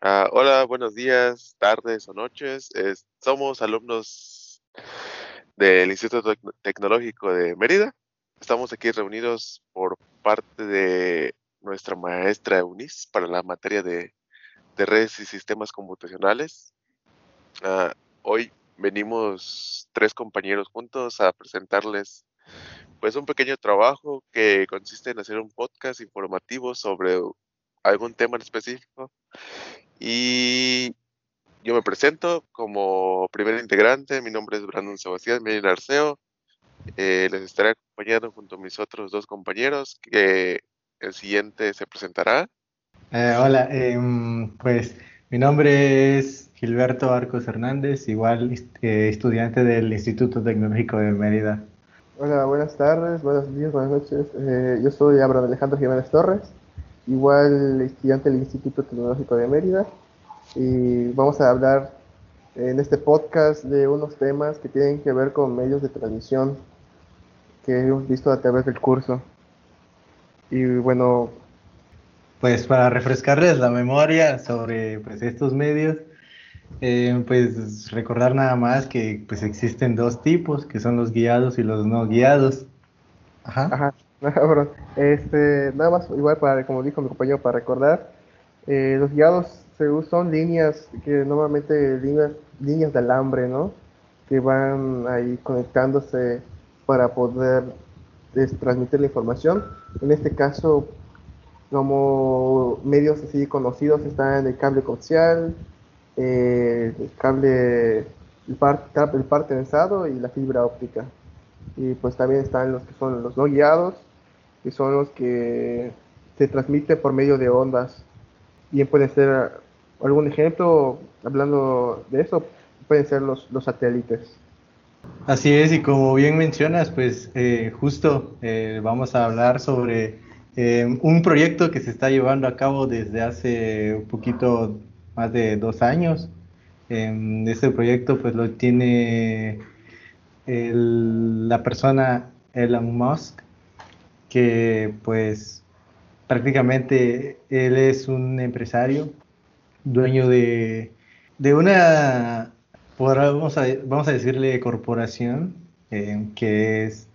Ah, hola, buenos días, tardes o noches. Es- somos alumnos del Instituto Tec- Tecnológico de Mérida. Estamos aquí reunidos por parte de nuestra maestra Eunice para la materia de, de redes y sistemas computacionales. Ah, hoy venimos tres compañeros juntos a presentarles pues un pequeño trabajo que consiste en hacer un podcast informativo sobre algún tema en específico. Y yo me presento como primer integrante. Mi nombre es Brandon Sebastián Medina Arceo. Eh, les estaré acompañando junto a mis otros dos compañeros, que el siguiente se presentará. Eh, hola, em, pues mi nombre es Gilberto Arcos Hernández, igual eh, estudiante del Instituto Tecnológico de Mérida. Hola, buenas tardes, buenos días, buenas noches. Eh, yo soy Abraham Alejandro Jiménez Torres, igual estudiante del Instituto Tecnológico de Mérida. Y vamos a hablar en este podcast de unos temas que tienen que ver con medios de transmisión que hemos visto a través del curso. Y bueno, Pues para refrescarles la memoria sobre pues, estos medios, eh, pues recordar nada más que pues existen dos tipos, que son los guiados y los no guiados. Ajá. Ajá, perdón. Este, nada más, igual para, como dijo mi compañero, para recordar, eh, los guiados se us- son líneas que normalmente líneas, líneas de alambre, ¿no? Que van ahí conectándose para poder transmitir la información. En este caso, como medios así conocidos están el cable coaxial, eh, el cable, el par, el par tensado y la fibra óptica. Y pues también están los que son los no guiados, que son los que se transmiten por medio de ondas. Bien puede ser algún ejemplo, hablando de eso, pueden ser los, los satélites. Así es, y como bien mencionas, pues eh, justo eh, vamos a hablar sobre eh, un proyecto que se está llevando a cabo desde hace un poquito más de dos años. Em, este proyecto pues lo tiene el- la persona Elon Musk, que pues prácticamente él es un empresario, dueño de, de una, vamos a, vamos a decirle corporación, eh, que es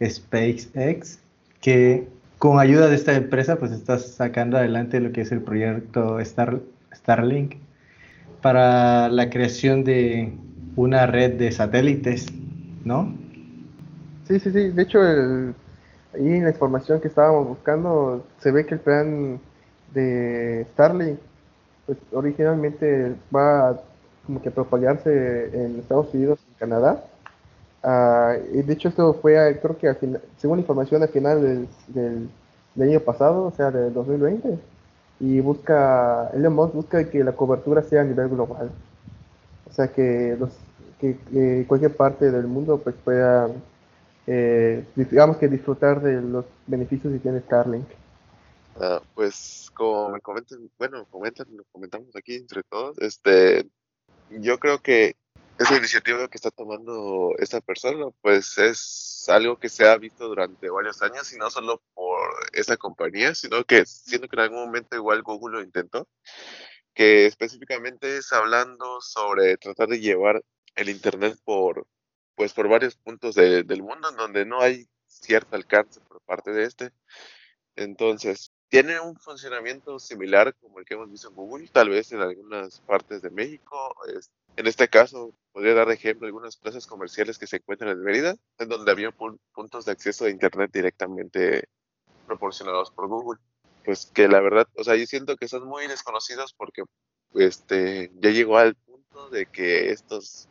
SpaceX, que con ayuda de esta empresa pues está sacando adelante lo que es el proyecto Star, Starlink para la creación de una red de satélites, ¿no? Sí, sí, sí. De hecho, el- ahí en la información que estábamos buscando, se ve que el plan de Starlink, pues originalmente va a como que propagarse en Estados Unidos y Canadá. Ah, y de hecho, esto fue, a- creo que al final, según información, al final del, año pasado, o sea, del 2020. Y busca, Elon Musk busca que la cobertura sea a nivel global. O sea, que, los, que cualquier parte del mundo pues pueda eh, digamos que disfrutar de los beneficios que tiene Starlink. Ah, pues como me comentan, bueno, comentan, lo comentamos aquí entre todos, este, yo creo que esa iniciativa que está tomando esta persona, pues es algo que se ha visto durante varios años y no solo por esta compañía, sino que siento que en algún momento igual Google lo intentó, que específicamente es hablando sobre tratar de llevar el Internet por, pues por varios puntos de- del mundo en donde no hay cierto alcance por parte de este. Entonces, tiene un funcionamiento similar como el que hemos visto en Google, tal vez en algunas partes de México. en este caso, podría dar de ejemplo algunas plazas comerciales que se encuentran en Mérida, en donde había pu- puntos de acceso a Internet directamente proporcionados por Google. Pues que la verdad, o sea, yo siento que son muy desconocidos porque este, ya llegó al punto de que estos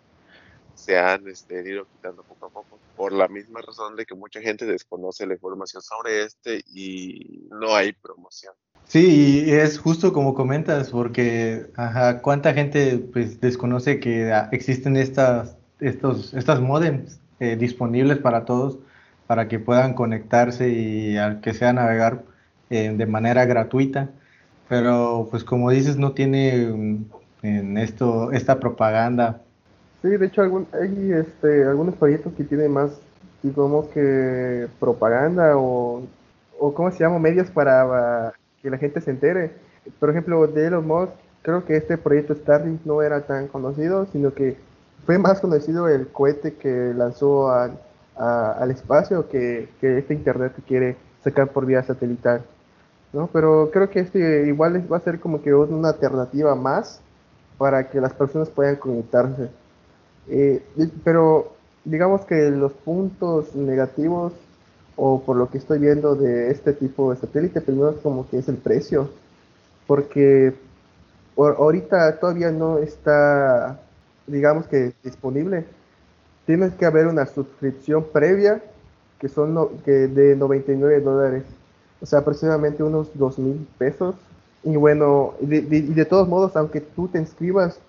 se han este, ido quitando poco a poco, por la misma razón de que mucha gente desconoce la información sobre este y no hay promoción. Sí, y es justo como comentas, porque ajá, cuánta gente pues desconoce que ah, existen estas, estos, modems eh, disponibles para todos, para que puedan conectarse y al que sea navegar eh, de manera gratuita. Pero pues como dices, no tiene mm, en esto, esta propaganda. Sí, de hecho algún, hay este, algunos proyectos que tienen más, digamos que propaganda o, o ¿cómo se llama? Medios para que la gente se entere. Por ejemplo, de Elon Musk creo que este proyecto Starlink no era tan conocido, sino que fue más conocido el cohete que lanzó al, al espacio que, que, este Internet que quiere sacar por vía satelital. ¿no? Pero creo que este igual va a ser como que una alternativa más para que las personas puedan conectarse. Eh, pero digamos que los puntos negativos o por lo que estoy viendo de este tipo de satélite, primero es como que es el precio, porque ahorita todavía no está, digamos que disponible. Tienes que haber una suscripción previa que son que de 99 dólares, o sea, aproximadamente unos 2 mil pesos. Y bueno, de, de, todos modos, aunque tú te inscribas,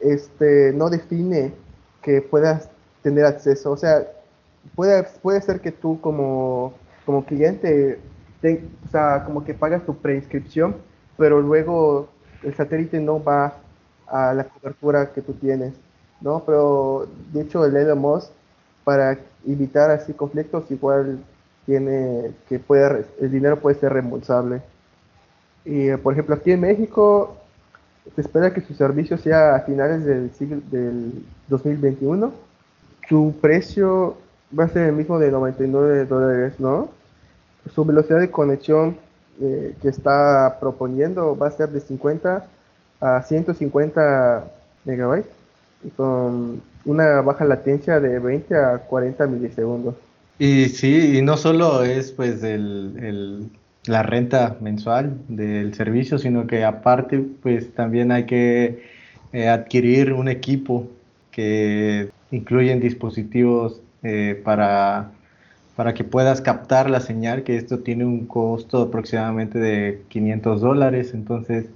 este, no define que puedas tener acceso. O sea, puede, puede ser que tú como, como cliente, o sea, como que pagas tu preinscripción, pero luego el satélite no va a la cobertura que tú tienes, ¿no? Pero de hecho el Elon Musk, para evitar así conflictos, igual tiene que puede, el dinero puede ser reembolsable. Y por ejemplo aquí en México se espera que su servicio sea a finales del siglo del 2021. Su precio va a ser el mismo de 99 dólares, ¿no? Su velocidad de conexión eh, que está proponiendo va a ser de 50 a 150 megabytes y con una baja latencia de 20 a 40 milisegundos. Y sí, y no solo es pues el, la renta mensual del servicio, sino que aparte pues también hay que eh, adquirir un equipo que incluyen dispositivos eh, para, para que puedas captar la señal, que esto tiene un costo aproximadamente de 500 dólares, entonces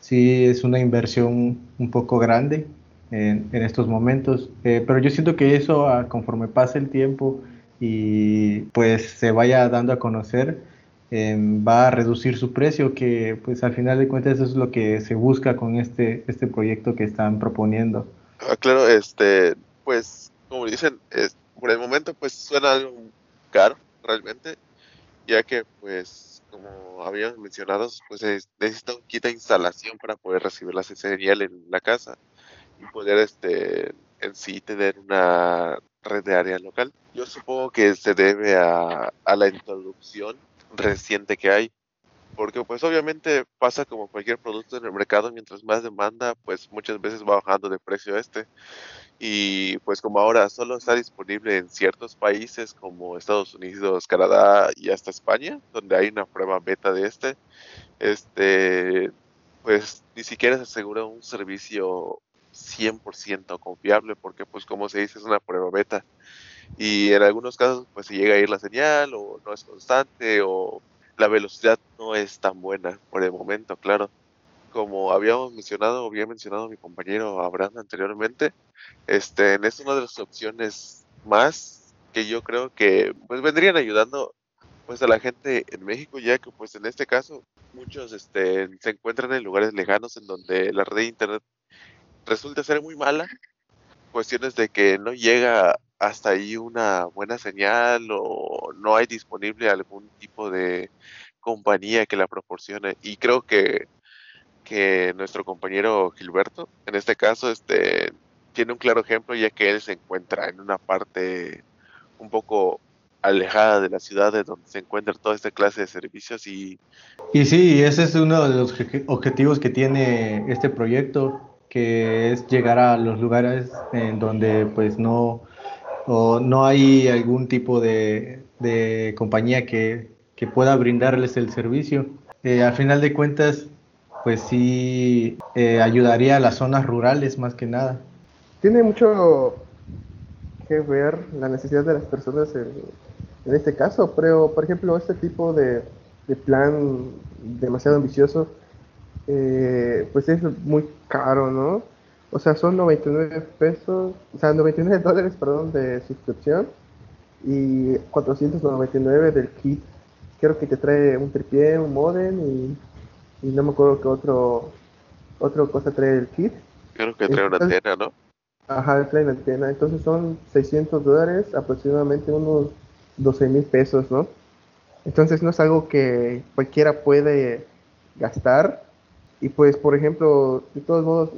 sí es una inversión un poco grande en, estos momentos, eh, pero yo siento que eso conforme pase el tiempo y pues se vaya dando a conocer, em, va a reducir su precio, que pues al final de cuentas eso es lo que se busca con este, este proyecto que están proponiendo. Ah, claro, este, pues como dicen, es, por el momento pues suena algo caro realmente, ya que pues como habíamos mencionado, pues necesita un kit de instalación para poder recibir la señal en la casa y poder este en sí tener una red de área local. Yo supongo que se debe a, a la introducción reciente que hay, porque pues obviamente pasa como cualquier producto en el mercado, mientras más demanda, pues muchas veces va bajando de precio este. Y pues como ahora solo está disponible en ciertos países como Estados Unidos, Canadá y hasta España, donde hay una prueba beta de este, este pues ni siquiera se asegura un servicio 100% confiable porque pues como se dice es una prueba beta y en algunos casos pues se llega a ir la señal o no es constante o la velocidad no es tan buena por el momento, claro. Como habíamos mencionado, había mencionado mi compañero Abraham anteriormente, este, es una de las opciones más que yo creo que pues vendrían ayudando pues a la gente en México, ya que pues en este caso muchos este, se encuentran en lugares lejanos en donde la red de internet resulta ser muy mala, cuestiones de que no llega hasta ahí una buena señal o no hay disponible algún tipo de compañía que la proporcione. Y creo que que nuestro compañero Gilberto, en este caso, este, tiene un claro ejemplo ya que él se encuentra en una parte un poco alejada de la ciudad de donde se encuentra toda esta clase de servicios y... Y sí, ese es uno de los objetivos que tiene este proyecto, que es llegar a los lugares en donde pues no, no hay algún tipo de, de compañía que, que, pueda brindarles el servicio. Eh, al final de cuentas, pues sí eh, ayudaría a las zonas rurales más que nada. Tiene mucho que ver la necesidad de las personas en, este caso, pero por ejemplo este tipo de, plan demasiado ambicioso, eh, pues es muy caro, ¿no? O sea, son 99 pesos, o sea, 99 dólares, perdón, de suscripción y 499 del kit. Creo que te trae un tripié, un modem y y no me acuerdo qué otro otro cosa trae el kit. Creo que trae una antena, ¿no? Ajá, trae una antena. Entonces son 600 dólares, aproximadamente unos 12 mil pesos, ¿no? Entonces no es algo que cualquiera puede gastar. Y pues, por ejemplo, de todos modos,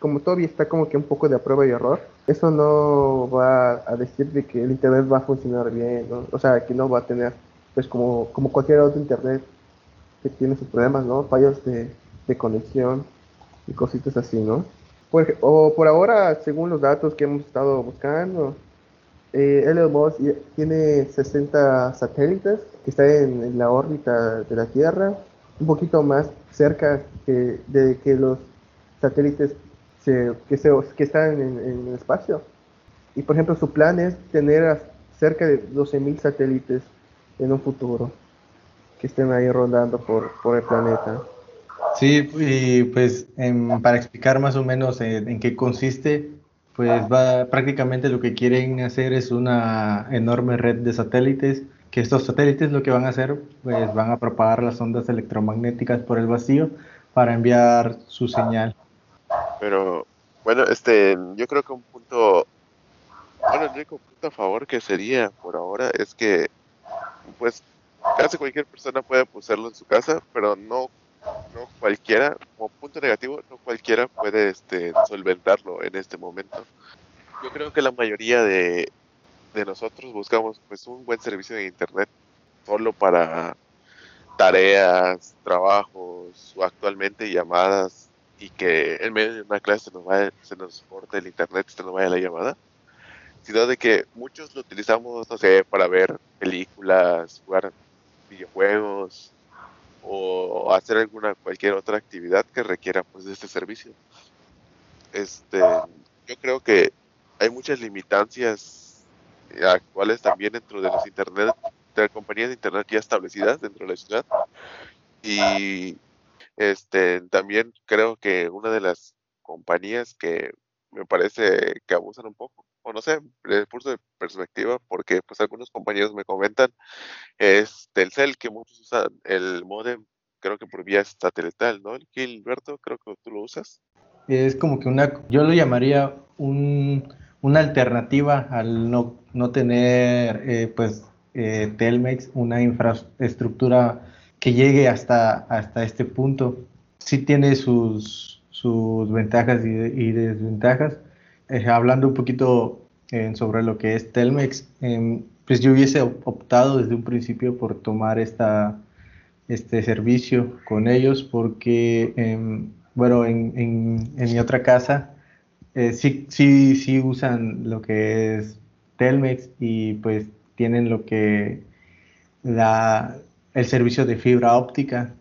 como todavía está como que un poco de prueba y error, eso no va a decir de que el internet va a funcionar bien, ¿no? O sea, que no va a tener, pues como, como cualquier otro internet que tiene sus problemas, ¿no? Fallos de, de conexión y cositas así, ¿no? Por, o por ahora, según los datos que hemos estado buscando, eh, Elon Musk tiene 60 satélites que están en, la órbita de la Tierra, un poquito más cerca que, de que los satélites que, se, que están en, el espacio. Y por ejemplo, su plan es tener cerca de 12.000 satélites en un futuro que estén ahí rondando por, el planeta. Sí, y pues para explicar más o menos en, qué consiste, pues va prácticamente lo que quieren hacer es una enorme red de satélites, que estos satélites lo que van a hacer, pues van a propagar las ondas electromagnéticas por el vacío para enviar su señal. Pero bueno, este, yo creo que un punto, bueno, el único punto a favor que sería por ahora es que, pues, casi cualquier persona puede poseerlo en su casa, pero no no cualquiera, como punto negativo, no cualquiera puede este, solventarlo en este momento. Yo creo que la mayoría de, de nosotros buscamos pues un buen servicio de internet solo para tareas, trabajos o actualmente llamadas y que en medio de una clase se nos, vaya, se nos corte el internet se nos vaya la llamada, sino de que muchos lo utilizamos, no sé, para ver películas, jugar videojuegos, o hacer alguna cualquier otra actividad que requiera pues de este servicio. Este, yo creo que hay muchas limitancias actuales también dentro de los internet, de las compañías de internet ya establecidas dentro de la ciudad y este también creo que una de las compañías que me parece que abusan un poco o no sé, desde el punto de perspectiva, porque pues algunos compañeros me comentan, es Telcel, que muchos usan el modem, creo que por vía satelital, ¿no? Gilberto, creo que tú lo usas. Es como que una, yo lo llamaría un, una alternativa al no, no tener, eh, pues, eh, Telmex, una infraestructura que llegue hasta, hasta este punto. Sí tiene sus, sus ventajas y desventajas eh, hablando un poquito sobre lo que es Telmex, em, pues yo hubiese optado desde un principio por tomar esta, este servicio con ellos porque, em, bueno, en, en, mi otra casa eh, sí, sí, sí usan lo que es Telmex y pues tienen lo que la, el servicio de fibra óptica.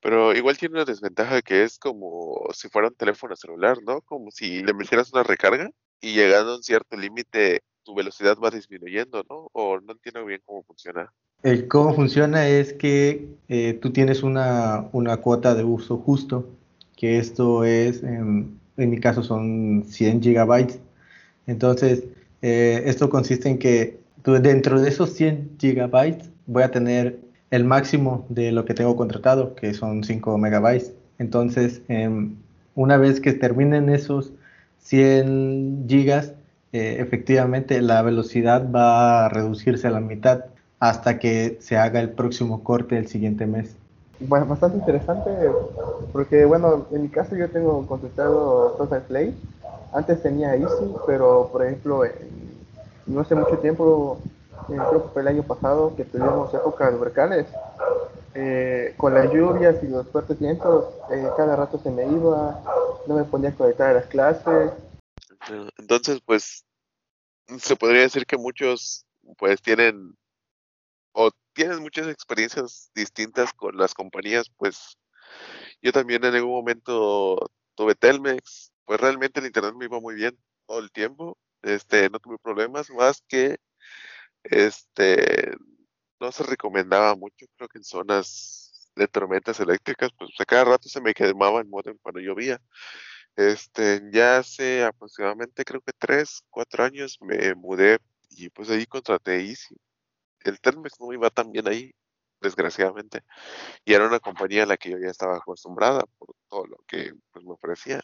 Pero igual tiene una desventaja que es como si fuera un teléfono celular, ¿no? Como si le metieras una recarga y llegando a un cierto límite tu velocidad va disminuyendo, ¿no? O no entiendo bien cómo funciona. El cómo funciona es que eh, tú tienes una, una, cuota de uso justo, que esto es, en, en mi caso son 100 gigabytes. Entonces, eh, esto consiste en que tú, dentro de esos 100 gigabytes voy a tener el máximo de lo que tengo contratado, que son 5 megabytes. Entonces, em, una vez que terminen esos 100 gigas, eh, efectivamente la velocidad va a reducirse a la mitad hasta que se haga el próximo corte el siguiente mes. Bueno, bastante interesante porque, bueno, en mi caso yo tengo contratado Total Play. Antes tenía Easy, pero por ejemplo, no hace mucho tiempo eh, creo que fue el año pasado que tuvimos épocas de huracanes. Eh, con las lluvias y los fuertes vientos, eh, cada rato se me iba, no me ponía a conectar a las clases. Entonces, pues, se podría decir que muchos, pues, tienen o tienen muchas experiencias distintas con las compañías, pues, yo también en algún momento tuve Telmex, pues realmente el internet me iba muy bien todo el tiempo, este, no tuve problemas, más que este, no se recomendaba mucho, creo que en zonas de tormentas eléctricas, pues a cada rato se me quemaba el modem cuando llovía. Este, ya hace aproximadamente creo que tres, cuatro años me mudé y pues ahí contraté Easy. El Telmex no iba tan bien ahí, desgraciadamente. Y era una compañía a la que yo ya estaba acostumbrada por todo lo que pues, me ofrecía.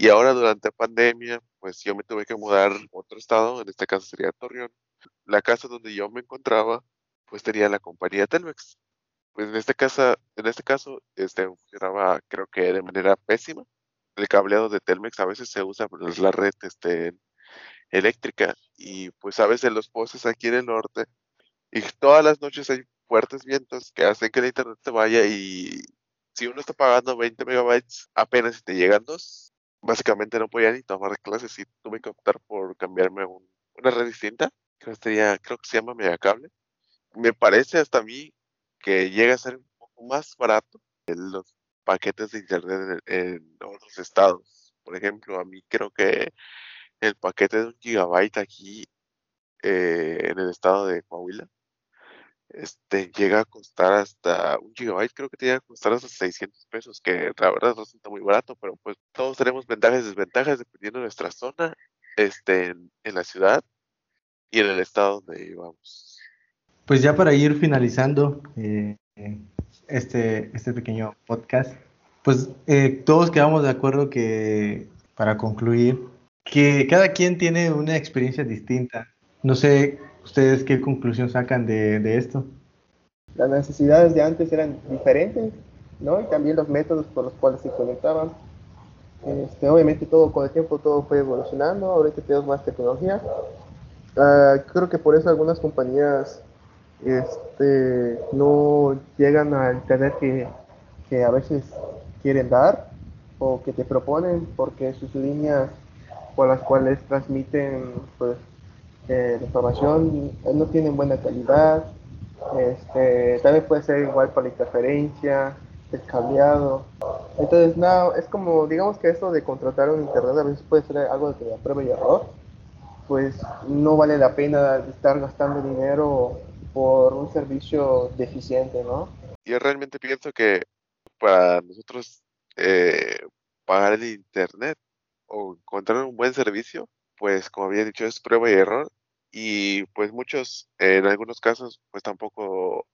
Y ahora durante pandemia, pues yo me tuve que mudar a otro estado, en este caso sería Torreón. La casa donde yo me encontraba, pues tenía la compañía Telmex. pues en este caso, en este caso, este funcionaba creo que de manera pésima. El cableado de Telmex a veces se usa por la red este, eléctrica y pues a veces los postes aquí en el norte y todas las noches hay fuertes vientos que hacen que el internet se vaya y si uno está pagando 20 megabytes apenas si te llegan dos, básicamente no podía ni tomar clases y tuve que optar por cambiarme a una red distinta. Creo que, creo que se llama Megacable. Me parece hasta a mí que llega a ser un poco más barato los paquetes de internet en, otros estados. Por ejemplo, a mí creo que el paquete de un gigabyte aquí eh, en el estado de Coahuila este, llega a costar hasta un gigabyte, creo que te llega a costar hasta 600 pesos, que la verdad resulta muy barato, pero pues todos tenemos ventajas y desventajas dependiendo de nuestra zona, este, en, la ciudad y en el estado donde vivamos. Pues ya para ir finalizando eh, este, este pequeño podcast, pues eh, todos quedamos de acuerdo que, para concluir, que cada quien tiene una experiencia distinta. No sé ¿Ustedes qué conclusión sacan de, esto? Las necesidades de antes eran diferentes, ¿no? Y también los métodos por los cuales se conectaban. Este, obviamente todo con el tiempo todo fue evolucionando, ahorita tenemos más tecnología. Ah, creo que por eso algunas compañías este, no llegan al tener que, que a veces quieren dar o que te proponen porque sus líneas por las cuales transmiten pues, la información no tiene buena calidad, este, también puede ser igual por la interferencia, el cableado. Entonces, no, es como, digamos que esto de contratar un internet a veces puede ser algo de prueba y error, pues no vale la pena estar gastando dinero por un servicio deficiente, ¿no? Yo realmente pienso que para nosotros eh, pagar el internet o encontrar un buen servicio, pues como había dicho, es prueba y error y pues muchos, en algunos casos, pues tampoco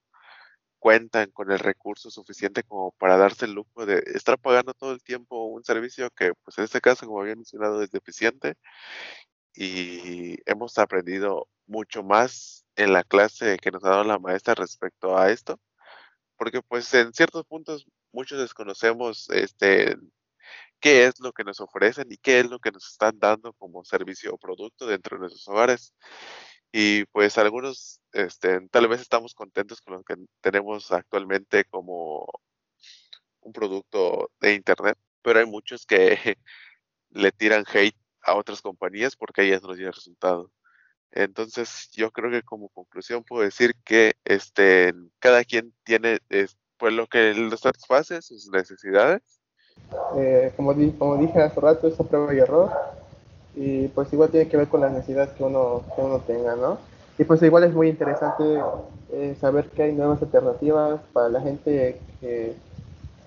cuentan con el recurso suficiente como para darse el lujo de estar pagando todo el tiempo un servicio que, pues en este caso, como había mencionado, es deficiente y hemos aprendido mucho más en la clase que nos ha dado la maestra respecto a esto, porque pues en ciertos puntos muchos desconocemos este qué es lo que nos ofrecen y qué es lo que nos están dando como servicio o producto dentro de nuestros hogares. Y pues algunos este, tal vez estamos contentos con lo que tenemos actualmente como un producto de Internet, pero hay muchos que le tiran hate a otras compañías porque ellas no tienen resultado. Entonces, yo creo que como conclusión puedo decir que este, cada quien tiene pues lo que le satisface sus necesidades eh, como, dije hace rato, es prueba y error. Y pues igual tiene que ver con las necesidades que uno, que uno tenga, ¿no? Y pues igual es muy interesante eh, saber que hay nuevas alternativas para la gente que,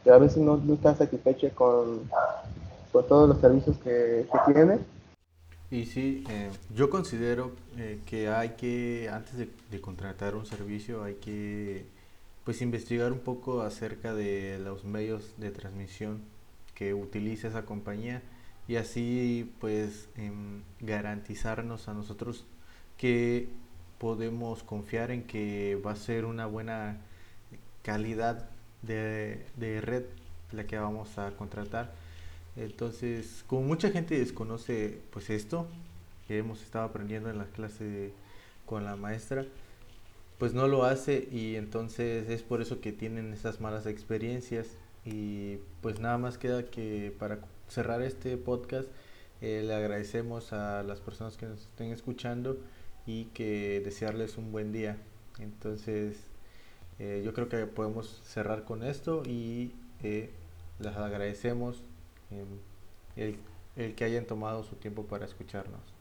a veces no, no, está satisfecha con, con todos los servicios que, tiene. Y sí, eh, yo considero que hay que, antes de, de, contratar un servicio, hay que pues investigar un poco acerca de los medios de transmisión que utilice esa compañía y así pues em, garantizarnos a nosotros que podemos confiar en que va a ser una buena calidad de, red la que vamos a contratar. Entonces, como mucha gente desconoce pues esto, que hemos estado aprendiendo en la clase con la maestra, pues no lo hace y entonces es por eso que tienen esas malas experiencias y pues nada más queda que para cerrar este podcast eh, le agradecemos a las personas que nos estén escuchando y que desearles un buen día. Entonces eh, yo creo que podemos cerrar con esto y eh, les agradecemos el, el que hayan tomado su tiempo para escucharnos.